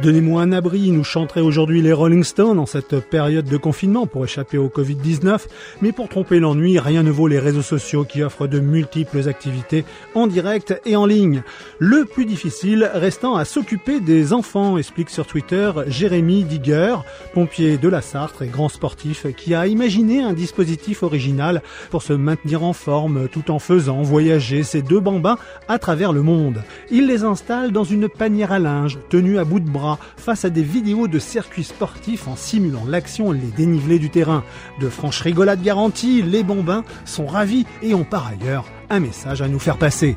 Donnez-moi un abri, nous chanteraient aujourd'hui les Rolling Stones en cette période de confinement pour échapper au Covid-19. Mais pour tromper l'ennui, rien ne vaut les réseaux sociaux qui offrent de multiples activités en direct et en ligne. Le plus difficile restant à s'occuper des enfants, explique sur Twitter Jérémy Digger, pompier de la Sartre et grand sportif qui a imaginé un dispositif original pour se maintenir en forme tout en faisant voyager ses deux bambins à travers le monde. Il les installe dans une panière à linge tenue à bout de bras face à des vidéos de circuits sportifs en simulant l'action les dénivelés du terrain. De franches rigolades garanties, les bambins sont ravis et ont par ailleurs un message à nous faire passer.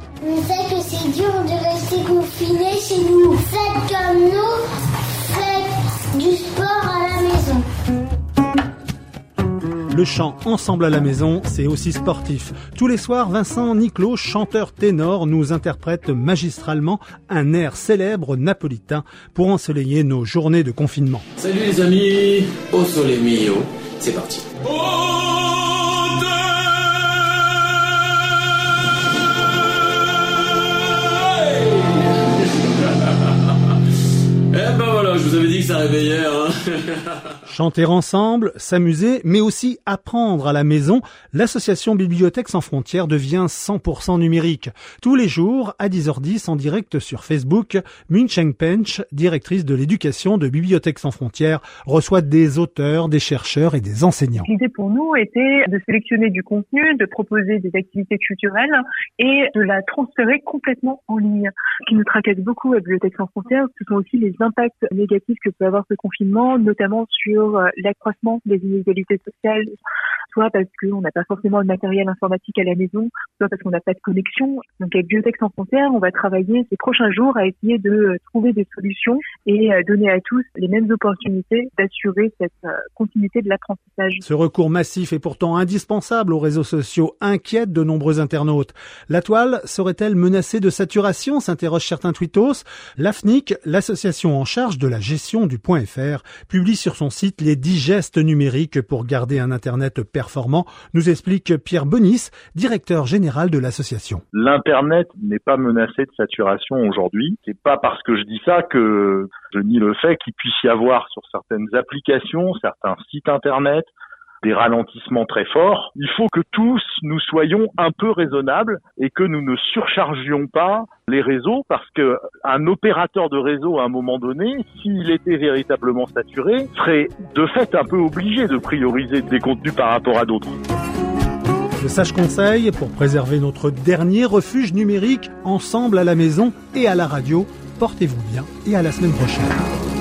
Le chant Ensemble à la maison, c'est aussi sportif. Tous les soirs, Vincent Niclot, chanteur ténor, nous interprète magistralement un air célèbre napolitain pour ensoleiller nos journées de confinement. Salut les amis, au sole mio, c'est parti. Eh je vous avais dit que ça réveillait. Hein. Chanter ensemble, s'amuser, mais aussi apprendre à la maison, l'association Bibliothèque sans frontières devient 100% numérique. Tous les jours, à 10h10 en direct sur Facebook, Min Cheng Pench, directrice de l'éducation de Bibliothèque sans frontières, reçoit des auteurs, des chercheurs et des enseignants. L'idée pour nous était de sélectionner du contenu, de proposer des activités culturelles et de la transférer complètement en ligne. Ce qui nous tracasse beaucoup à Bibliothèque sans frontières, ce sont aussi les impacts négatifs que peut avoir ce confinement, notamment sur euh, l'accroissement des inégalités sociales, soit parce qu'on n'a pas forcément le matériel informatique à la maison, soit parce qu'on n'a pas de connexion. Donc avec Bibliothèque sans frontières, on va travailler ces prochains jours à essayer de euh, trouver des solutions et euh, donner à tous les mêmes opportunités d'assurer cette continuité de l'apprentissage. Ce recours massif est pourtant indispensable aux réseaux sociaux, inquiète de nombreux internautes. La toile serait-elle menacée de saturation s'interrogent certains tweetos. L'AFNIC, l'association en charge de la gestion du .fr, publie sur son site les 10 gestes numériques pour garder un Internet performant, nous explique Pierre Bonis, directeur général de l'association. L'Internet n'est pas menacé de saturation aujourd'hui. C'est pas parce que je dis ça que je nie le fait qu'il puisse y avoir sur certaines applications, certains sites Internet, des ralentissements très forts. Il faut que tous nous soyons un peu raisonnables et que nous ne surchargions pas les réseaux parce que un opérateur de réseau à un moment donné, s'il était véritablement saturé, serait de fait un peu obligé de prioriser des contenus par rapport à d'autres. Le sage conseil pour préserver notre dernier refuge numérique ensemble à la maison et à la radio. Portez-vous bien et à la semaine prochaine.